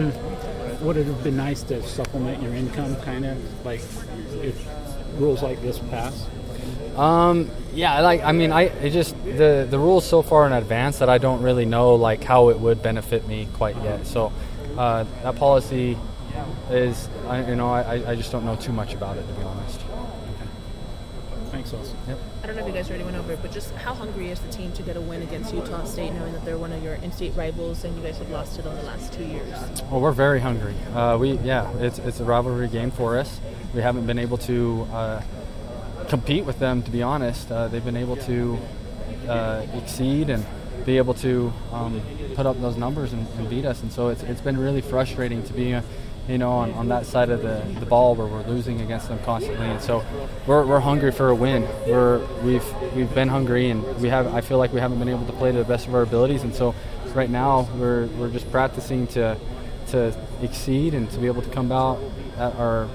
Mm-hmm. Would it have been nice to supplement your income, kind of like if rules like this pass? Um, yeah, like I mean, I it just the the rules so far in advance that I don't really know like how it would benefit me quite yet. So uh, that policy is, I, you know, I, I just don't know too much about it to be honest. Thanks, Austin. Yep. I don't know if you guys already went over it, but just how hungry is the team to get a win against Utah State, knowing that they're one of your in-state rivals and you guys have lost to them the last two years? Well, we're very hungry. Uh, we yeah, it's it's a rivalry game for us. We haven't been able to uh, compete with them, to be honest. Uh, they've been able to uh, exceed and be able to um, put up those numbers and, and, beat us, and so it's it's been really frustrating to be you know, on, on that side of the, the ball where we're losing against them constantly. And so we're, we're hungry for a win. We're, we've, we've been hungry and we have, I feel like we haven't been able to play to the best of our abilities. And so right now we're, we're just practicing to, to exceed and to be able to come out at our,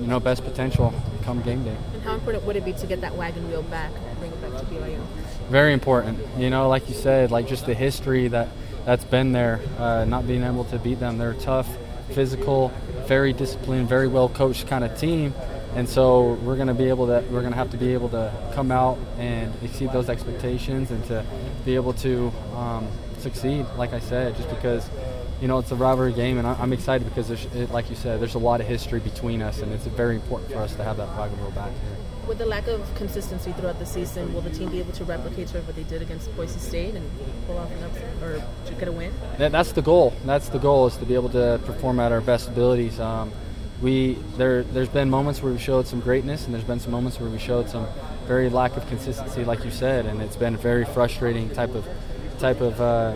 you know, best potential come game day. And how important would it be to get that wagon wheel back and bring it back to BYU? Very important. You know, like you said, like just the history that that's been there, uh, not being able to beat them. They're tough physical, very disciplined, very well coached kind of team. And so we're going to be able to we're going to have to be able to come out and exceed those expectations and to be able to um, succeed. Like I said, just because you know it's a rivalry game, and I'm excited because there's, like you said, there's a lot of history between us, and it's very important for us to have that rivalry back here with the lack of consistency throughout the season, will the team be able to replicate sort of what they did against Boise State and pull off an upset or to get a win? That's the goal. That's the goal is to be able to perform at our best abilities. Um, we there there's been moments where we showed some greatness, and there's been some moments where we showed some very lack of consistency, like you said, and it's been a very frustrating type of type of uh,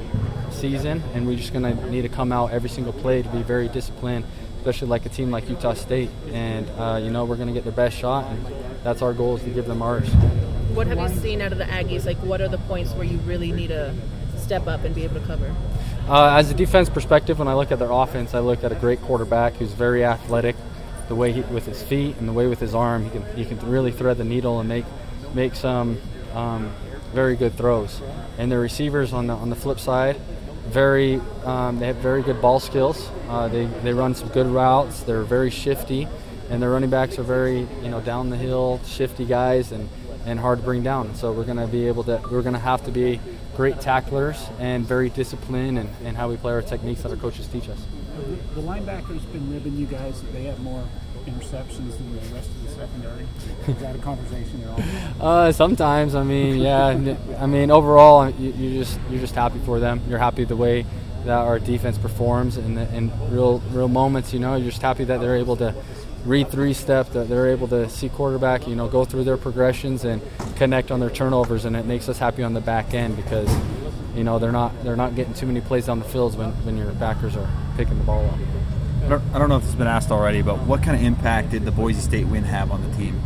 season. And we're just going to need to come out every single play to be very disciplined, especially like a team like Utah State. And uh, you know we're going to get their best shot. And, that's our goal is to give them ours. What have you seen out of the Aggies? Like, what are the points where you really need to step up and be able to cover? Uh, as a defense perspective, when I look at their offense, I look at a great quarterback who's very athletic. The way he, with his feet and the way with his arm, he can he can really thread the needle and make make some um, very good throws. And the receivers on the on the flip side, very um, they have very good ball skills. Uh, they they run some good routes. They're very shifty and their running backs are very, you know, down the hill, shifty guys, and, and hard to bring down. So we're going to be able to, we're going to have to be great tacklers and very disciplined and, in how we play our techniques that our coaches teach us. The linebackers been ribbing you guys. They have more interceptions than the rest of the secondary. Is that a conversation at all? Uh, sometimes. I mean, yeah. I mean, overall, you, you just you're just happy for them. You're happy the way that our defense performs in, the, in real real moments. You know, you're just happy that they're able to read three step that they're able to see quarterback, you know, go through their progressions and connect on their turnovers, and it makes us happy on the back end because, you know, they're not they're not getting too many plays on the fields when, when your backers are picking the ball up. I don't, know if it's been asked already, but what kind of impact did the Boise State win have on the team?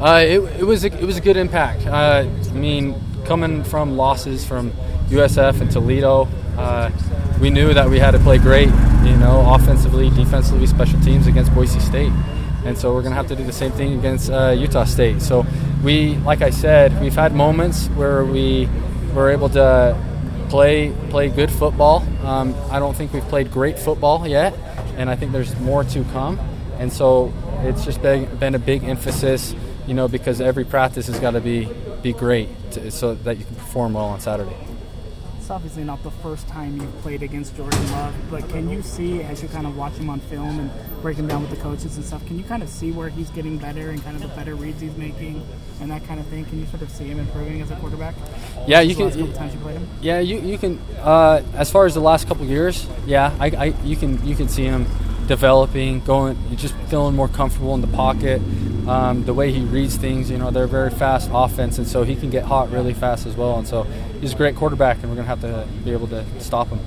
Uh, it, it was a, it was a good impact. Uh, I mean, coming from losses from USF and Toledo, uh, we knew that we had to play great, you know, offensively, defensively, special teams against Boise State. And so we're going to have to do the same thing against uh, Utah State. So we, like I said, we've had moments where we were able to play play good football. Um, I don't think we've played great football yet, and I think there's more to come. And so it's just been, been a big emphasis, you know, because every practice has got to be be great to, so that you can perform well on Saturday it's obviously not the first time you've played against Jordan Love, but can you see as you kind of watch him on film and breaking down with the coaches and stuff, can you kind of see where he's getting better and kind of the better reads he's making and that kind of thing? Can you sort of see him improving as a quarterback? Yeah, you can. You, you yeah, you, you can. Uh, as far as the last couple years, yeah, I, I you can you can see him developing, going, just feeling more comfortable in the pocket. Um, the way he reads things, you know, they're very fast offense, and so he can get hot really fast as well. And so he's a great quarterback, and we're going to have to be able to stop him.